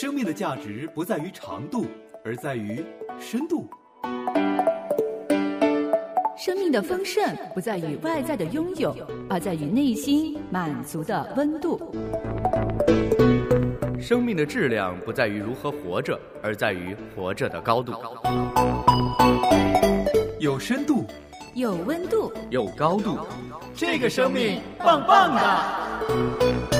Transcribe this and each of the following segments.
生命的价值不在于长度，而在于深度。生命的丰盛不在于外在的拥有，而在于内心满足的温度。生命的质量不在于如何活着，而在于活着的高度。有深度，有温度，有高度，这个生命棒棒的。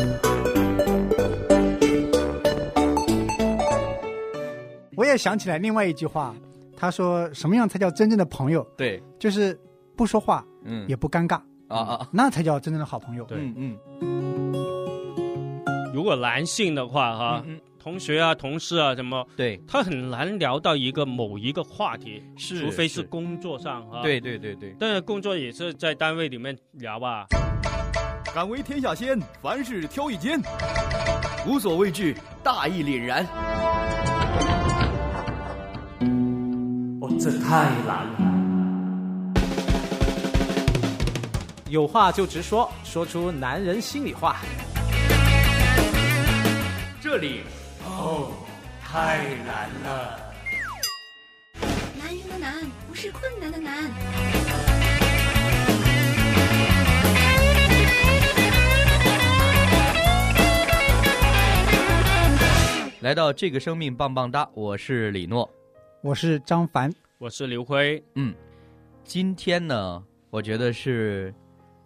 也想起来另外一句话，他说什么样才叫真正的朋友？对，就是不说话，嗯，也不尴尬啊啊，那才叫真正的好朋友。对嗯嗯，如果男性的话，哈，嗯同学啊、同事啊什么，对，他很难聊到一个某一个话题，是除非是是工作上哈。，对对对对，但是工作也是在单位里面聊吧。敢为天下先，凡事挑一肩。无所畏惧，大义凛然。这太难了。有话就直说，说出男人心里话。这里哦太难了。男人的难不是困难的难。来到这个生命棒棒哒，我是李诺。我是张凡，我是刘辉，嗯，今天呢，我觉得是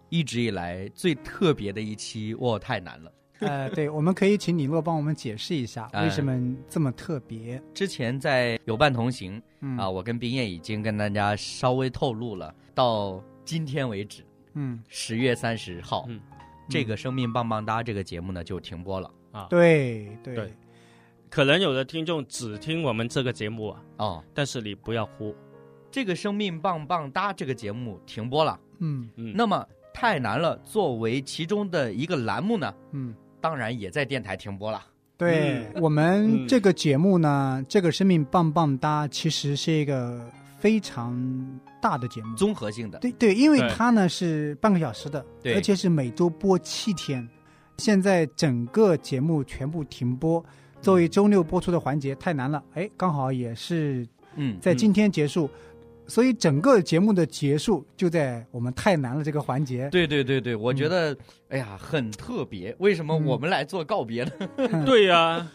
一直以来最特别的一期，哇，太难了。呃，对，我们可以请李洛帮我们解释一下哎为什么这么特别。之前在有伴同行嗯啊，我跟冰燕已经跟大家稍微透露了，到今天为止，嗯，十月三十号，嗯这个生命棒棒哒这个节目呢就停播了。啊对对可能有的听众只听我们这个节目啊，哦，但是你不要哭，这个生命棒棒哒这个节目停播了。嗯。嗯，那么太难了，作为其中的一个栏目呢，嗯，当然也在电台停播了。对、我们这个节目呢，这个生命棒棒哒其实是一个非常大的节目，综合性的，对对，因为它呢是半个小时的，对。而且是每周播七天。现在整个节目全部停播，作为周六播出的环节太难了，哎，刚好也是嗯，在今天结束，所以整个节目的结束就在我们太难了这个环节。对对对对，我觉得，哎呀，很特别。为什么嗯我们来做告别呢？对呀、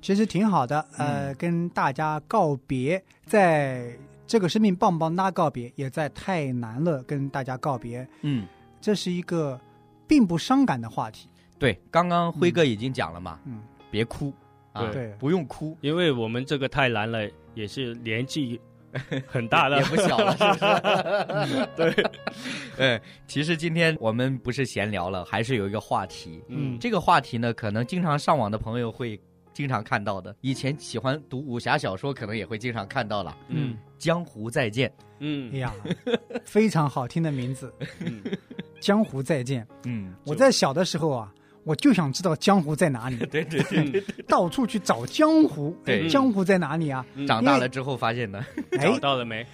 其实挺好的，呃，嗯跟大家告别，在这个生命棒棒哒告别，也在太难了跟大家告别，嗯，这是一个并不伤感的话题。对，刚刚辉哥已经讲了嘛，嗯，别哭啊，对。不用哭，因为我们这个太难了，也是年纪 很大的。也，不小了，是不是？对，哎，其实今天我们不是闲聊了，还是有一个话题。嗯，这个话题呢，可能经常上网的朋友会经常看到的，以前喜欢读武侠小说，可能也会经常看到了。嗯。江湖再见，嗯。哎嗯呀，非常好听的名字，嗯，《江湖再见》。嗯，我在小的时候啊，我就想知道江湖在哪里，对对 对，到处去找江湖。对哎江湖在哪里啊？嗯长大了之后发现的，找哎，到了没？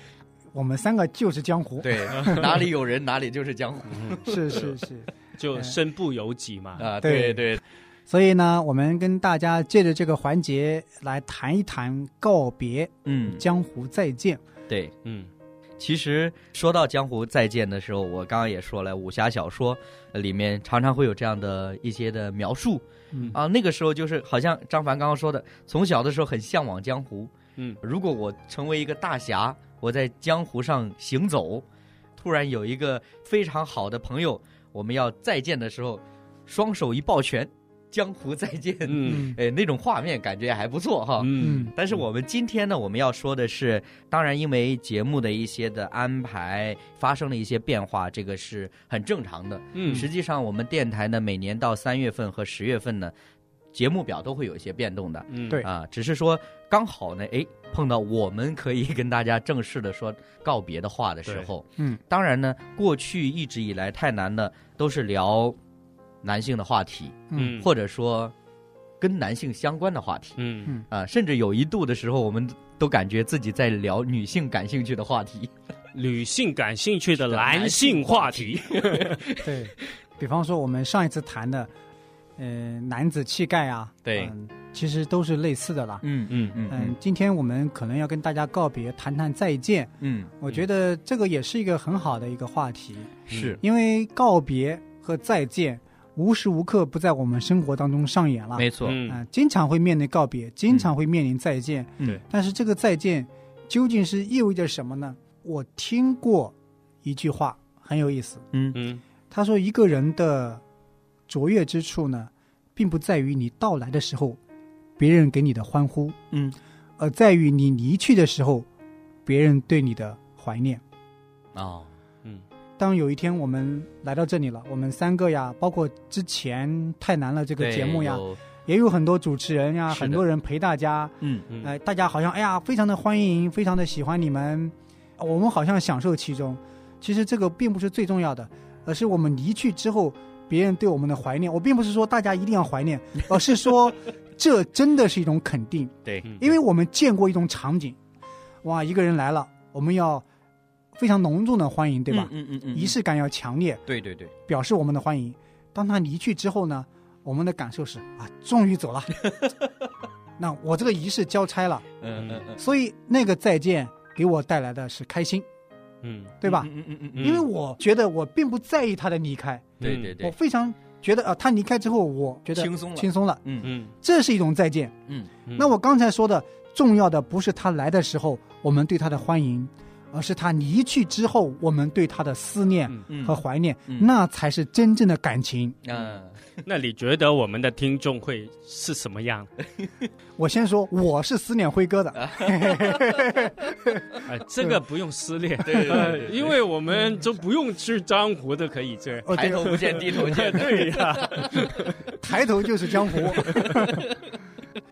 我们三个就是江湖。对，哪里有人哪里就是江湖是是是。就身不由己嘛。啊，对对对，所以呢，我们跟大家借着这个环节来谈一谈告别，嗯，江湖再见。对。嗯其实说到江湖再见的时候，我刚刚也说了，武侠小说呃里面常常会有这样的一些的描述嗯啊。那个时候就是好像张凡刚刚说的，从小的时候很向往江湖。嗯如果我成为一个大侠，我在江湖上行走，突然有一个非常好的朋友，我们要再见的时候，双手一抱拳，江湖再见。嗯 哎，那种画面感觉还不错哈。嗯但是我们今天呢，我们要说的是，当然因为节目的一些的安排发生了一些变化，这个是很正常的。嗯，实际上，我们电台呢，每年到三月份和十月份呢，节目表都会有一些变动的。嗯对啊，只是说刚好呢，哎，碰到我们可以跟大家正式的说告别的话的时候，嗯，当然呢，过去一直以来太难了，都是聊男性的话题，嗯或者说跟男性相关的话题。嗯啊，甚至有一度的时候，我们都感觉自己在聊女性感兴趣的话题。女性感兴趣的男性话题。对，比方说我们上一次谈的，呃，男子气概啊，对嗯其实都是类似的啦。嗯嗯嗯嗯，今天我们可能要跟大家告别，谈谈再见。嗯，我觉得这个也是一个很好的一个话题，是因为告别和再见无时无刻不在我们生活当中上演了。没错，嗯。啊、经常会面临告别，经常会面临再见。嗯对。但是这个再见究竟是意味着什么呢？我听过一句话很有意思，嗯。嗯。他说一个人的卓越之处呢，并不在于你到来的时候，别人给你的欢呼，嗯，而在于你离去的时候，别人对你的怀念。哦，嗯当有一天我们来到这里了，我们三个呀，包括之前太难了这个节目呀，也有很多主持人呀，很多人陪大家，嗯嗯哎、大家好像哎呀，非常的欢迎，非常的喜欢你们，我们好像享受其中。其实这个并不是最重要的，而是我们离去之后，别人对我们的怀念。我并不是说大家一定要怀念，而是说这真的是一种肯定，对，嗯因为我们见过一种场景，哇，一个人来了，我们要非常隆重的欢迎，对吧？嗯嗯嗯，仪式感要强烈，对对对，表示我们的欢迎。当他离去之后呢，我们的感受是啊，终于走了。那我这个仪式交差了，嗯嗯嗯，所以那个再见给我带来的是开心，嗯。对吧？嗯嗯嗯嗯因为我觉得我并不在意他的离开，嗯对对对。我，非常觉得啊，他离开之后，我觉得轻松了。轻松了，嗯。嗯。这是一种再见。嗯。嗯。那我刚才说的重要的不是他来的时候我们对他的欢迎，而是他离去之后我们对他的思念和怀念，嗯。那才是真正的感情。嗯。那你觉得我们的听众会是什么样？我先说，我是思念辉哥的，哎，这个不用思念，对对对呃对。因为我们都不用去江湖的，可以这抬，头不见低头见，对呀，抬头就是江湖。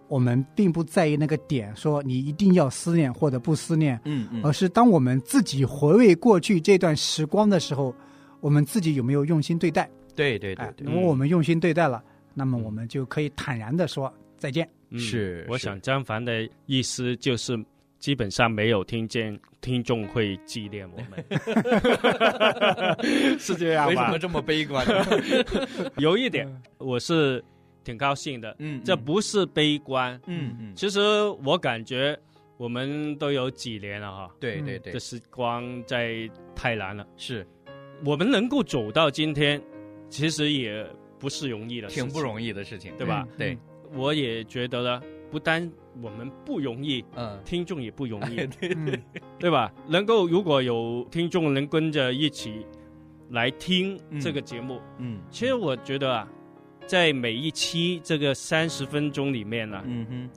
我们并不在意那个点，说你一定要思念或者不思念，嗯嗯而是当我们自己回味过去这段时光的时候，我们自己有没有用心对待？对对对如果我们用心对待了，那么我们就可以坦然的说再见。嗯是是我想张凡的意思就是，基本上没有听见听众会纪念我们，是这样吧为什么？这么悲观？有一点，我是挺高兴的，嗯，这不是悲观，嗯嗯，其实我感觉我们都有几年了哈，对对对。这，时光在太难了，是。我们能够走到今天，其实也不是容易的，挺不容易的事情，对吧？对，我也觉得呢，不单我们不容易，嗯，听众也不容易，对嗯。对吧？能够如果有听众能跟着一起来听这个节目，嗯。其实我觉得啊，在每一期这个三十分钟里面呢、嗯哼，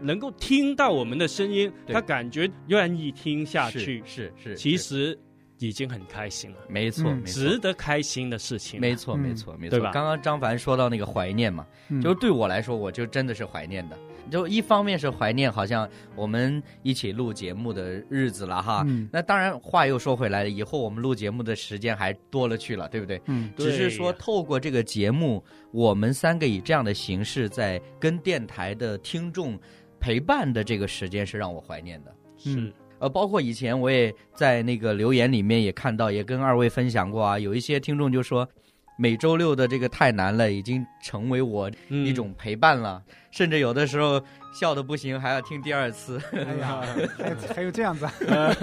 能够听到我们的声音，对他感觉愿意听下去，是是，其实已经很开心了，没错嗯没错值。得开心的事情。没错，嗯没错，没错。对吧刚刚张凡说到那个怀念嘛，嗯就是对我来说，我就真的是怀念的。就一方面是怀念，好像我们一起录节目的日子了哈。嗯那当然，话又说回来了，以后我们录节目的时间还多了去了，对不对？嗯对只是说透过这个节目，我们三个以这样的形式在跟电台的听众陪伴的这个时间是让我怀念的。是，呃，包括以前我也在那个留言里面也看到，也跟二位分享过啊。有一些听众就说，每周六的这个太难了，已经成为我嗯。一种陪伴了，甚至有的时候笑的不行，还要听第二次。哎呀，还 有还有这样子啊，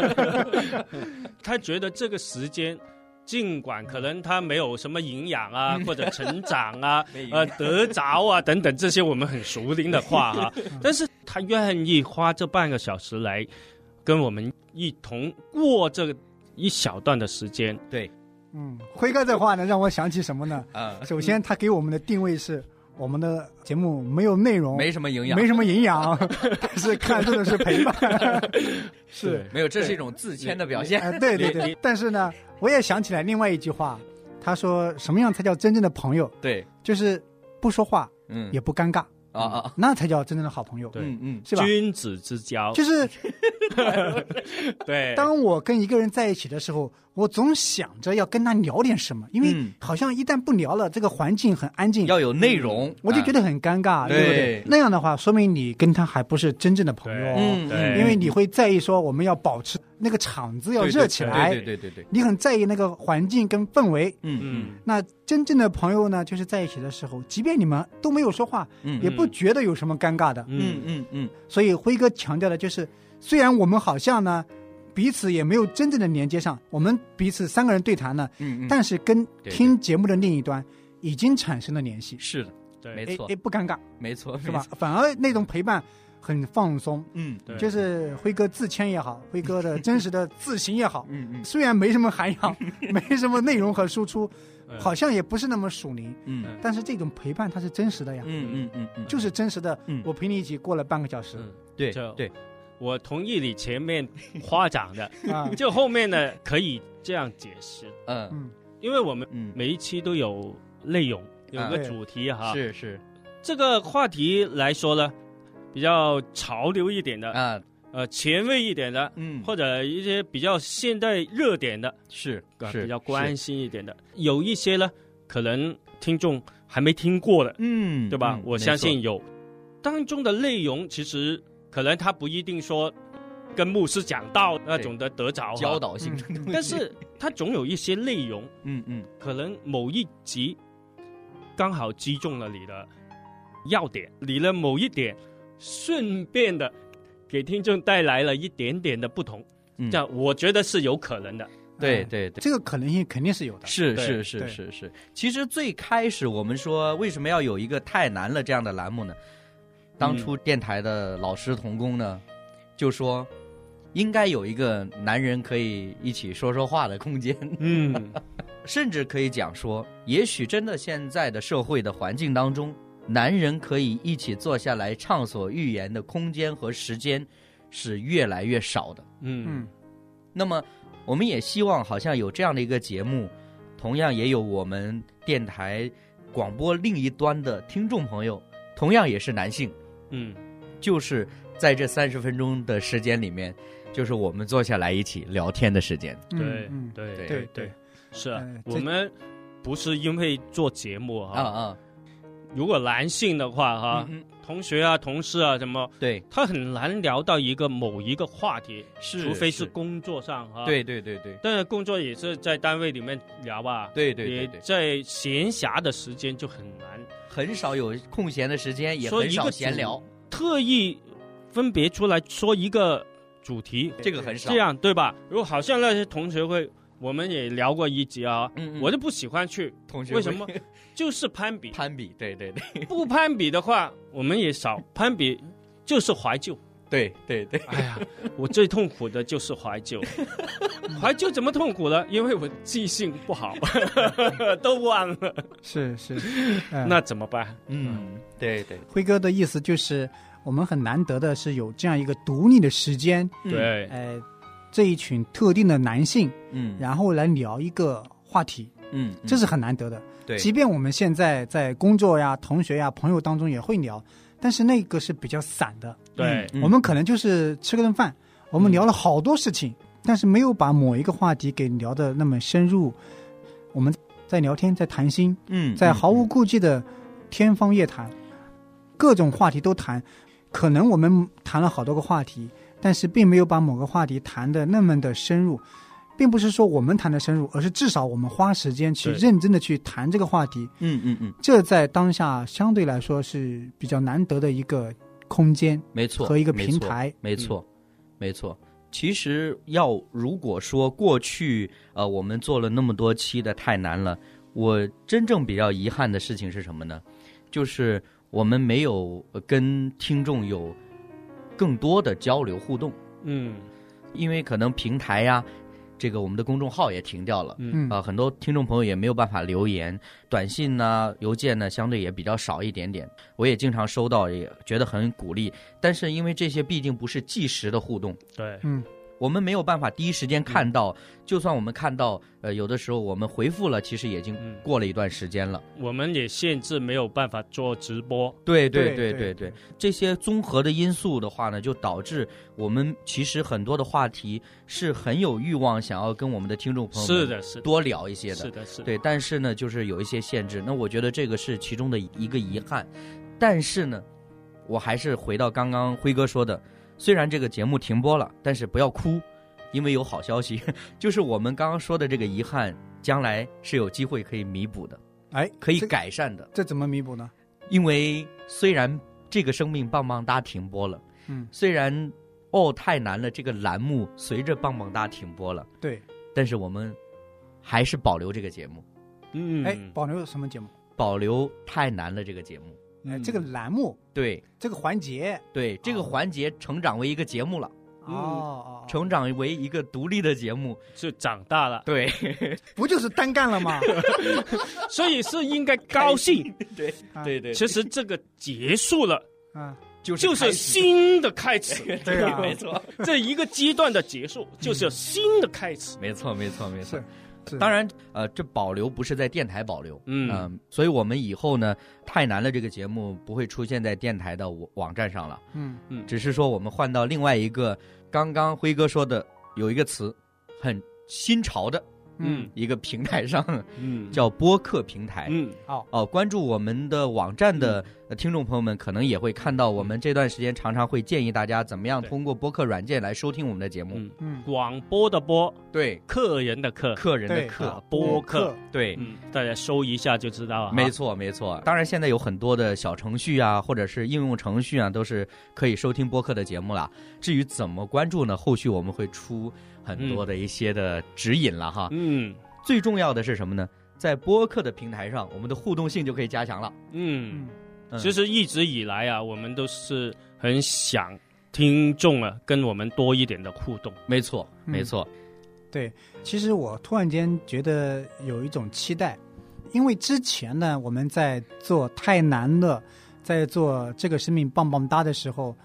他觉得这个时间。尽管可能他没有什么营养啊，或者成长啊，呃，得着啊等等这些我们很熟龄的话啊，但是他愿意花这半个小时来跟我们一同过这个一小段的时间，对，嗯，辉哥这话呢，让我想起什么呢？啊，首先，他给我们的定位是我们的节目没有内容，没什么营养，没什么营养，但是看重的是陪伴，是，没有，这是一种自谦的表现。哎，对对对。但是呢，我也想起来另外一句话，他说什么样才叫真正的朋友？对，就是不说话嗯，也不尴尬，啊啊，那才叫真正的好朋友，对嗯嗯，是吧？君子之交，就是 对，当我跟一个人在一起的时候，我总想着要跟他聊点什么，因为嗯。好像一旦不聊了，这个环境很安静，要有内容，我就觉得很尴尬，对对不对？那样的话，说明你跟他还不是真正的朋友。哦，嗯因为你会在意说我们要保持那个场子要热起来，对对对对。对，你很在意那个环境跟氛围。嗯嗯。那真正的朋友呢，就是在一起的时候，即便你们都没有说话，嗯。也不觉得有什么尴尬的。嗯嗯嗯。所以辉哥强调的就是，虽然我们好像呢彼此也没有真正的连接上，我们彼此三个人对谈呢，嗯嗯，但是跟听节目的另一端已经产生了联系，是的，对。没错。哎哎不尴尬没错，是吧？？反而那种陪伴很放松。嗯，对。就是辉哥自谦也好，辉哥的真实的自行也好，嗯嗯。虽然没什么涵养，没什么内容和输出，嗯。好像也不是那么属灵，嗯。但是这种陪伴它是真实的呀，嗯嗯嗯嗯，就是真实的。嗯。我陪你一起过了半个小时。嗯对对，我同意你前面夸奖的，啊，就后面呢可以这样解释，嗯。嗯因为我们嗯，每一期都有内容，有啊个主题哈。是是。这个话题来说呢，比较潮流一点的，啊，呃，前卫一点的，嗯，或者一些比较现代热点的，是呃是比较关心一点的，有一些呢，可能听众还没听过的，嗯，对吧？嗯我相信有。当中的内容，其实可能他不一定说跟牧师讲道那种的得着教，导性的东西，但是他总有一些内容，嗯嗯可能某一集刚好击中了你的要点，你的某一点，顺便的给听众带来了一点点的不同，嗯，这样我觉得是有可能的。嗯对对对。这个可能性肯定是有的。是是是是是，其实最开始我们说为什么要有一个太难了这样的栏目呢？当初电台的老师童工呢，就说应该有一个男人可以一起说说话的空间，嗯，甚至可以讲说，也许真的现在的社会的环境当中，男人可以一起坐下来畅所欲言的空间和时间是越来越少的。嗯。嗯。那么，我们也希望好像有这样的一个节目，同样也有我们电台广播另一端的听众朋友，同样也是男性，嗯。就是在这三十分钟的时间里面，就是我们坐下来一起聊天的时间。嗯对嗯对对对对，是啊我们不是因为做节目哈，啊啊，如果男性的话哈，嗯嗯同学啊、同事啊什么，对，他很难聊到一个某一个话题，是除非是工作上哈。，对对对对但是工作也是在单位里面聊吧。对对对你对，在闲暇的时间就很难很少有空闲的时间，也很少闲聊，特意分别出来说一个主题，这个很少。这，样对吧？如果好像那些同学会，我们也聊过一集啊，嗯，嗯我就不喜欢去，同学为什么 就是攀比，攀比？对对对 不攀比的话，我们也少攀比，就是怀旧。对对对，哎呀，我最痛苦的就是怀旧。怀旧怎么痛苦呢？因为我记性不好，都忘了。是是。呃那怎么办？嗯，对对，辉哥的意思就是，我们很难得的是有这样一个独立的时间，嗯，对，呃，这一群特定的男性，嗯然后来聊一个话题，嗯，这是很难得的。对，即便我们现在在工作呀、同学呀、朋友当中也会聊，但是那个是比较散的。对，嗯我们可能就是吃个顿饭，我们聊了好多事情，但是没有把某一个话题给聊的那么深入。我们在聊天，在谈心，嗯，在毫无嗯顾忌的天方夜谭，各种话题都谈。可能我们谈了好多个话题，但是并没有把某个话题谈的那么的深入，并不是说我们谈的深入，而是至少我们花时间去认真的去谈这个话题。嗯嗯嗯，这在当下相对来说是比较难得的一个空间没错，和一个平台。没错，没错。其实要如果说过去呃我们做了那么多期的太难了，我真正比较遗憾的事情是什么呢？就是我们没有呃跟听众有更多的交流互动，嗯因为可能平台呀、这个我们的公众号也停掉了。嗯嗯啊、很多听众朋友也没有办法留言，短信呢、邮件呢，相对也比较少一点点。我也经常收到，也觉得很鼓励。但是因为这些毕竟不是即时的互动，对，嗯，我们没有办法第一时间看到。就算我们看到，呃，有的时候我们回复了，其实已经嗯过了一段时间了。我们也限制没有办法做直播。对对对对对这些综合的因素的话呢，就导致我们其实很多的话题是很有欲望想要跟我们的听众朋友是的，是的，多聊一些的。是的，是的。对，但是呢，就是有一些限制。那我觉得这个是其中的一个遗憾。但是呢，我还是回到刚刚辉哥说的，虽然这个节目停播了，但是不要哭，因为有好消息，就是我们刚刚说的这个遗憾，将来是有机会可以弥补的，哎，可以改善的。这怎么弥补呢？因为虽然这个生命棒棒哒停播了，嗯，虽然哦太难了这个栏目随着棒棒哒停播了，对，但是我们还是保留这个节目，嗯，哎，保留什么节目？保留太难了这个节目。哎，嗯这个栏目，对这个环节，对，这个哦环节成长为一个节目了，哦成长为一个独立的节目。就长大了，对不就是单干了吗？所以是应该高兴。对啊对对，其实这个结束了，啊，就是就是新的开始。对啊没错，这一个阶段的结束，就是新的开始。没错，没错，没错当然，呃，这保留不是在电台保留，嗯。嗯、所以我们以后呢，太难了这个节目不会出现在电台的网网站上了，嗯。只是说我们换到另外一个，刚刚辉哥说的有一个词，很新潮的嗯，一个平台上，嗯。叫播客平台。嗯。哦，关注我们的网站的呃听众朋友们，可能也会看到我们这段时间常常会建议大家怎么样通过播客软件来收听我们的节目。嗯，嗯，广播的播，对，客人的客，客人的客，啊播客，对，嗯，大家搜一下就知道了。没，错，没错。当然，现在有很多的小程序啊，或者是应用程序啊，都是可以收听播客的节目了。至于怎么关注呢？后续我们会出很多的一些的指引了哈。嗯最重要的是什么呢？在播客的平台上，我们的互动性就可以加强了。嗯，其实一直以来啊，我们都是很想听众啊跟我们多一点的互动。没错，嗯没错。对，其实我突然间觉得有一种期待，因为之前呢，我们在做太难了，在做这个生命棒棒哒的时候，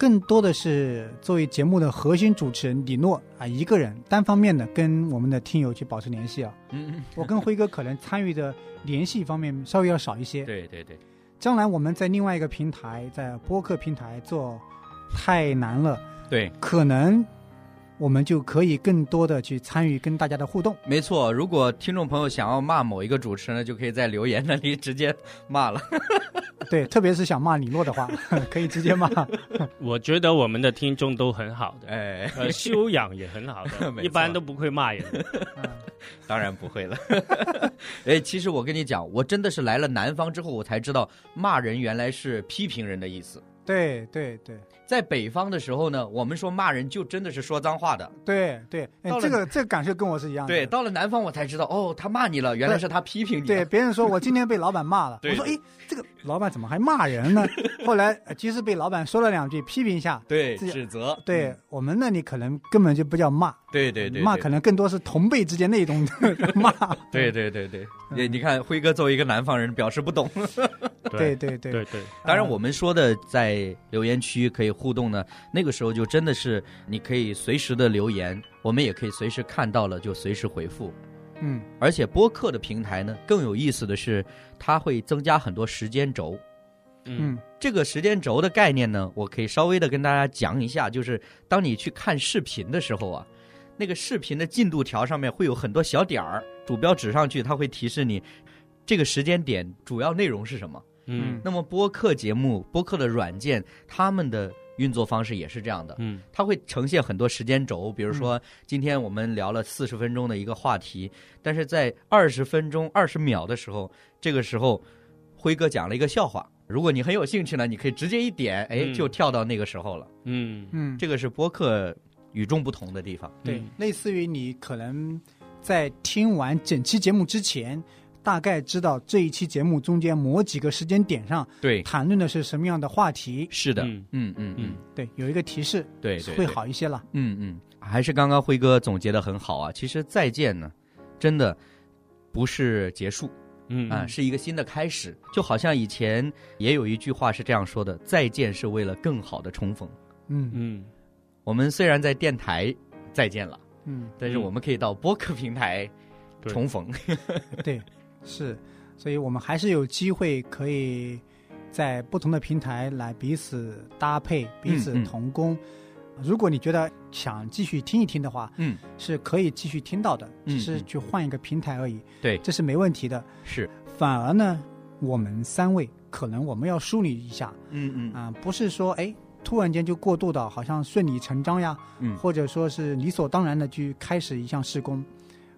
更多的是作为节目的核心主持人李诺啊一个人单方面的跟我们的听友去保持联系啊。嗯，嗯我跟辉哥可能参与的联系方面稍微要少一些。对对对，将来我们在另外一个平台，在播客平台做太难了，对，可能我们就可以更多的去参与跟大家的互动。没错。如果听众朋友想要骂某一个主持人呢，就可以在留言那里直接骂了。对，特别是想骂李诺的话，可以直接骂。我觉得我们的听众都很好的，哎，呃，修养也很好的，一般都不会骂人。嗯当然不会了。哎，其实我跟你讲，我真的是来了南方之后，我才知道骂人原来是批评人的意思。对对对在北方的时候呢，我们说骂人就真的是说脏话的。对对，哎这个这个感受跟我是一样的。对，到了南方我才知道，哦，他骂你了，原来是他批评你了。对，别人说我今天被老板骂了，我说哎，这个老板怎么还骂人呢？后来呃即使被老板说了两句，批评一下，对，指责。对我们那里可能根本就不叫骂，对对对，骂对可能更多是同辈之间那种骂。对对对对，嗯你你看辉哥作为一个南方人，表示不懂。对对对对对，当然，啊我们说的在留言区可以互动呢，那个时候就真的是你可以随时的留言，我们也可以随时看到了就随时回复。嗯而且播客的平台呢，更有意思的是，它会增加很多时间轴。嗯嗯这个时间轴的概念呢，我可以稍微的跟大家讲一下，就是当你去看视频的时候啊，那个视频的进度条上面会有很多小点儿，鼠标指上去，它会提示你这个时间点主要内容是什么。嗯那么播客节目、播客的软件，他们的运作方式也是这样的，嗯它会呈现很多时间轴，比如说今天我们聊了四十分钟的一个话题，但是在二十分钟二十秒的时候，这个时候辉哥讲了一个笑话。如果你很有兴趣呢，你可以直接一点，哎，嗯就跳到那个时候了。嗯嗯，这个是播客与众不同的地方。对嗯，类似于你可能在听完整期节目之前，大概知道这一期节目中间某几个时间点上对，谈论的是什么样的话题，是的，嗯。嗯嗯嗯，对，有一个提示，对对，会好一些了。嗯嗯，还是刚刚辉哥总结的很好啊。其实再见呢，真的不是结束嗯啊，是一个新的开始。就好像以前也有一句话是这样说的：“再见是为了更好的重逢。嗯。嗯”我们虽然在电台再见了，嗯，但是我们可以到播客平台重逢。对，是，所以我们还是有机会可以在不同的平台来彼此搭配、彼此嗯同工。如果你觉得想继续听一听的话，嗯，是可以继续听到的，嗯只是嗯去换一个平台而已。对这是没问题的。是，反而呢，我们三位可能我们要梳理一下嗯嗯啊、不是说哎突然间就过渡到好像顺理成章呀，嗯或者说是理所当然的去开始一项施工，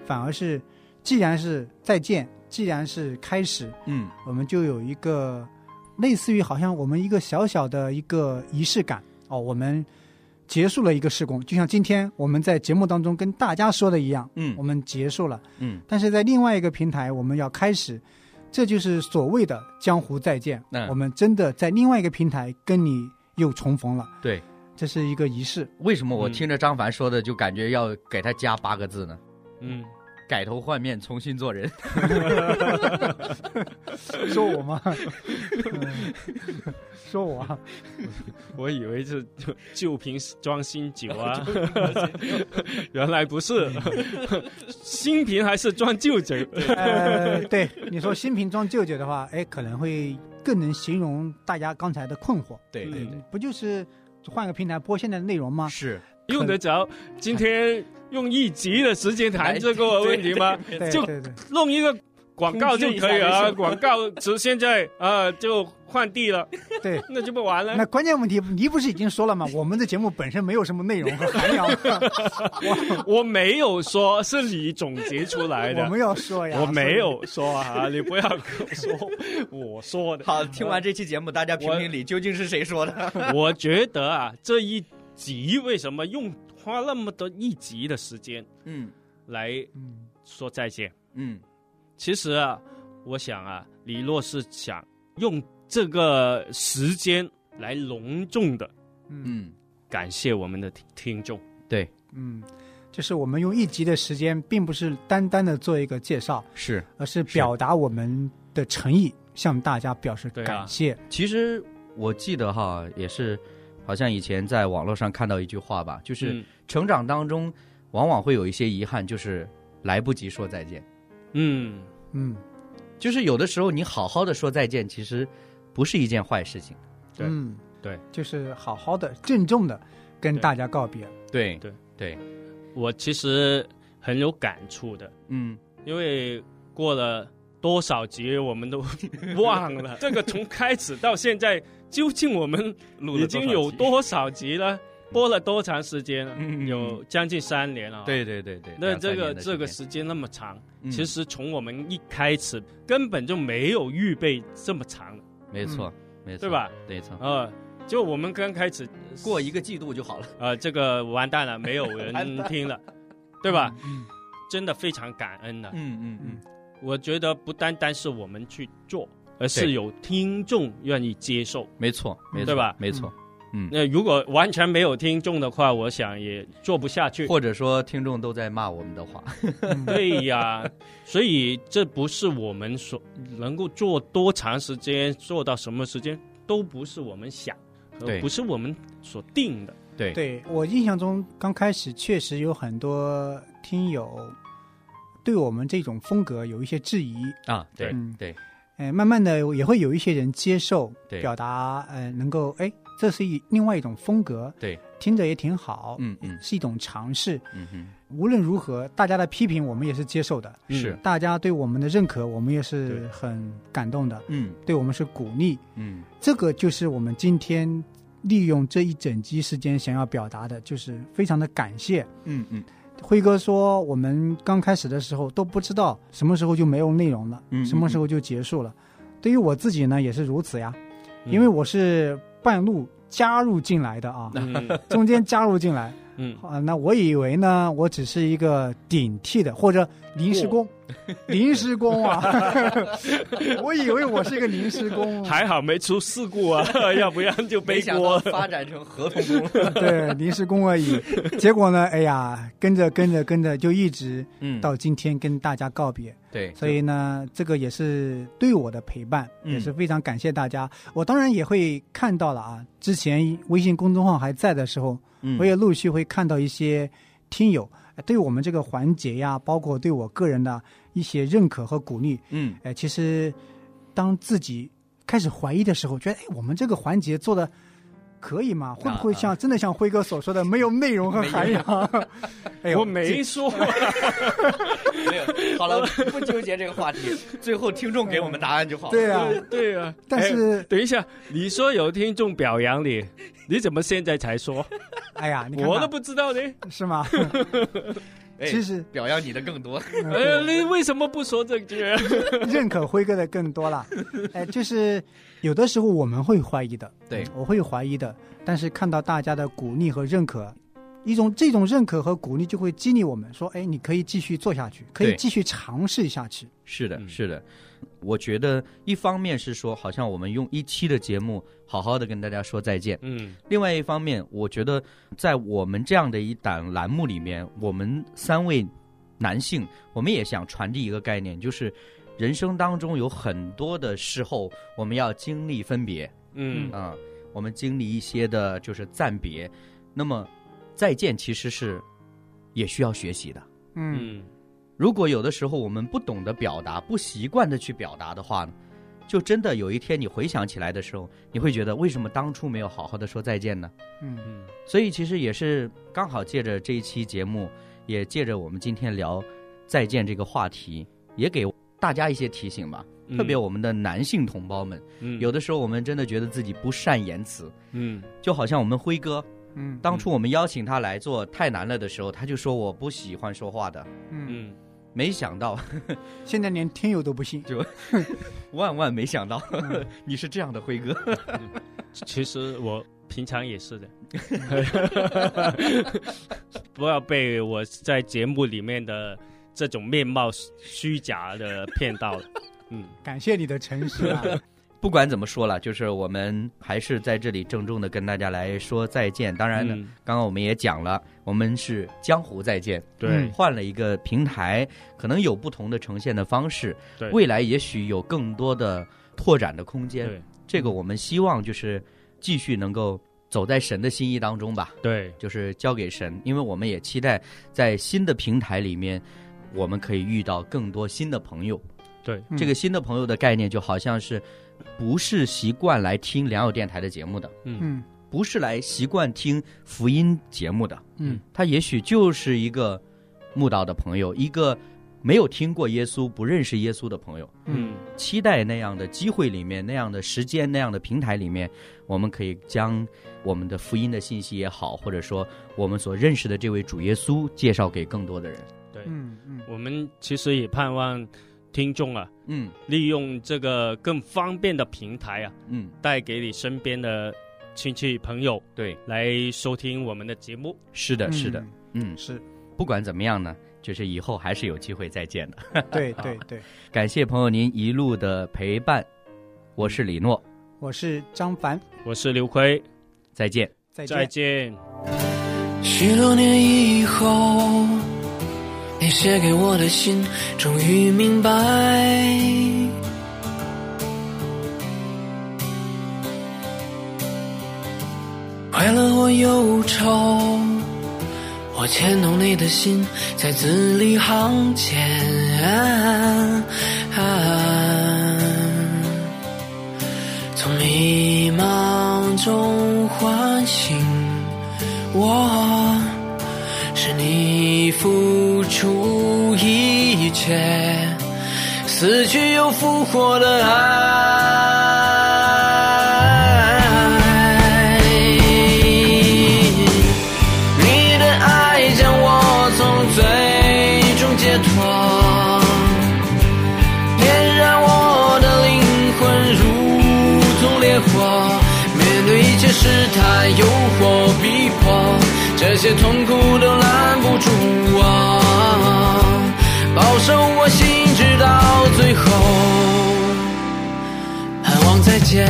反而是既然是再见，既然是开始，嗯我们就有一个类似于好像我们一个小小的一个仪式感哦，我们结束了一个施工，就像今天我们在节目当中跟大家说的一样，嗯我们结束了。嗯但是在另外一个平台，我们要开始，这就是所谓的江湖再见。嗯我们真的在另外一个平台跟你又重逢了，对。这是一个仪式。为什么我嗯听着张凡说的就感觉要给他加八个字呢？嗯，改头换面，重新做人。说我吗？嗯 说我啊，我以为是旧旧瓶装新酒啊，原来不是，新瓶还是装旧酒。呃，对你说新瓶装旧酒的话，哎，可能会更能形容大家刚才的困惑。对对对不就是换个平台播现在的内容吗？是用得着今天用一集的时间谈这个问题吗？就对对对，弄一个广告就可以通知一下了，就广告词现在啊、就换地了，对。那就不完了。那关键问题，你不是已经说了吗？我们的节目本身没有什么内容和涵养，我没有说是你总结出来的我，们要说呀，我没有说啊，你不要跟我说我说的。好，听完这期节目，大家评评理，究竟是谁说的？我觉得啊，这一集为什么用花那么多一集的时间嗯来嗯说再见？嗯其实啊，我想啊，李洛是想用这个时间来隆重的嗯嗯，感谢我们的听听众。对，嗯，就是我们用一集的时间，并不是单单的做一个介绍，是。而是表达我们的诚意，向大家表示感谢。其实我记得哈，也是，好像以前在网络上看到一句话吧，就是嗯。成长当中往往会有一些遗憾，就是来不及说再见。嗯，嗯，就是有的时候你好好的说再见，其实不是一件坏事情。对嗯，对，就是好好的、郑重的跟大家告别。对。对对，我其实很有感触的，嗯，因为过了多少集我们都 忘了，这个从开始到现在，究竟我们已经有多少集了？播了多长时间了？嗯有将近三年了。。对对对对。那这个这个时时间那么长，间其实从我们一开始根本就没有预备这么长，嗯没错没错，对吧？没错，呃，就我们刚开始过一个季度就好了。呃，这个完蛋了，没有人 听了，对吧？嗯？真的非常感恩的。嗯嗯嗯，我觉得不单单是我们去做，而是有听众愿意接受。没错没错，对吧没错。嗯，那如果完全没有听众的话，我想也做不下去。或者说听众都在骂我们的话。嗯 对呀，所以这不是我们所能够做多长时间，做到什么时间，都不是我们想，对不是我们所定的。对对我印象中，刚开始确实有很多听友对我们这种风格有一些质疑，啊，对嗯对呃，慢慢的也会有一些人接受，对表达呃能够哎，这是一另外一种风格，对，听着也挺好，嗯嗯是一种尝试。嗯哼，无论如何，大家的批评我们也是接受的，嗯是大家对我们的认可，我们也是很感动的，嗯对我们是鼓励。嗯这个就是我们今天利用这一整集时间想要表达的，就是非常的感谢。嗯嗯辉哥说，我们刚开始的时候都不知道什么时候就没有内容了，嗯什么时候就结束了。对于我自己呢，也是如此呀，嗯。因为我是半路加入进来的啊，嗯。中间加入进来。嗯，啊，那我以为呢，我只是一个顶替的或者临时工，临时工啊，我以为我是一个临时工，还好没出事故啊，要不然就背没想锅发展成合同工了。对，临时工而已。结果呢，哎呀，跟着跟着跟着，就一直嗯到今天跟大家告别。对，所以呢，这个也是对我的陪伴，嗯也是非常感谢大家。我当然也会看到了啊，之前微信公众号还在的时候，嗯我也陆续会看到一些听友呃对我们这个环节呀，包括对我个人的一些认可和鼓励。嗯哎，其实当自己开始怀疑的时候，觉得哎，我们这个环节做的可以吗？会不会像真的像辉哥所说的没有内容和涵养？哎呦，我没说，没有。好了，不纠结这个话题，最后听众给我们答案就好了。对啊，对啊。但是哎等一下，你说有听众表扬你，你怎么现在才说？哎呀，你看看我都不知道呢。是吗？哎其实表扬你的更多。呃，你为什么不说这句？认可辉哥的更多了。哎，就是有的时候我们会怀疑的，对我会怀疑的。但是看到大家的鼓励和认可，一种这种认可和鼓励就会激励我们说，哎，你可以继续做下去，可以继续尝试下去。是的，嗯是的。我觉得一方面是说，好像我们用一期的节目好好的跟大家说再见；嗯另外一方面，我觉得在我们这样的一档栏目里面，我们三位男性，我们也想传递一个概念，就是人生当中有很多的时候，我们要经历分别嗯啊、我们经历一些的就是暂别。那么再见其实是也需要学习的。嗯嗯如果有的时候我们不懂得表达，不习惯的去表达的话呢，就真的有一天你回想起来的时候，你会觉得为什么当初没有好好的说再见呢？嗯嗯所以其实也是刚好借着这一期节目，也借着我们今天聊再见这个话题，也给大家一些提醒吧。嗯特别我们的男性同胞们，嗯有的时候我们真的觉得自己不善言辞，嗯就好像我们辉哥，嗯当初我们邀请他来做太难了的时候，他就说我不喜欢说话的，嗯，嗯没想到 现在连听友都不信。就 万万没想到，你是这样的辉哥。其实我平常也是的，不要被我在节目里面的这种面貌虚假的骗到了。嗯感谢你的诚实啊！不管怎么说了，就是我们还是在这里郑重的跟大家来说再见。当然呢，嗯刚刚我们也讲了，我们是江湖再见，对嗯换了一个平台，可能有不同的呈现的方式，对未来也许有更多的拓展的空间。对这个我们希望就是继续能够走在神的心意当中吧，对就是交给神，因为我们也期待在新的平台里面，我们可以遇到更多新的朋友。对。嗯。这个新的朋友的概念就好像是，不是习惯来听良友电台的节目的，嗯。嗯。不是来习惯听福音节目的，嗯。他也许就是一个慕道的朋友，一个没有听过耶稣、不认识耶稣的朋友。嗯。期待那样的机会里面、那样的时间、那样的平台里面，我们可以将我们的福音的信息也好，或者说我们所认识的这位主耶稣介绍给更多的人。对，嗯嗯。我们其实也盼望听众啊，嗯利用这个更方便的平台啊，嗯，带给你身边的亲戚朋友对，来收听我们的节目。是的，是的，嗯嗯，是，不管怎么样呢，就是以后还是有机会再见的。对对对。感谢朋友您一路的陪伴，我是李诺，我是张凡，我是刘奎，再见。再见再。见。许多年以后，你写给我的信终于明白，快乐或忧愁，我牵动你的心，在字里行间。从迷茫中唤醒我，是你付出一切，死去又复活的爱。你的爱将我从最终解脱。点燃我的灵魂，如同烈火。面对一切试探、诱惑、逼迫，这些痛苦都拦不住我。保守我心，直到最后，盼望再见。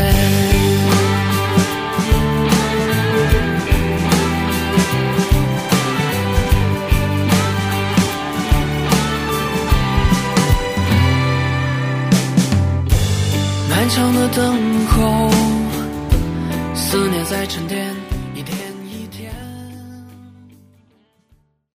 漫长的等候，思念在沉淀。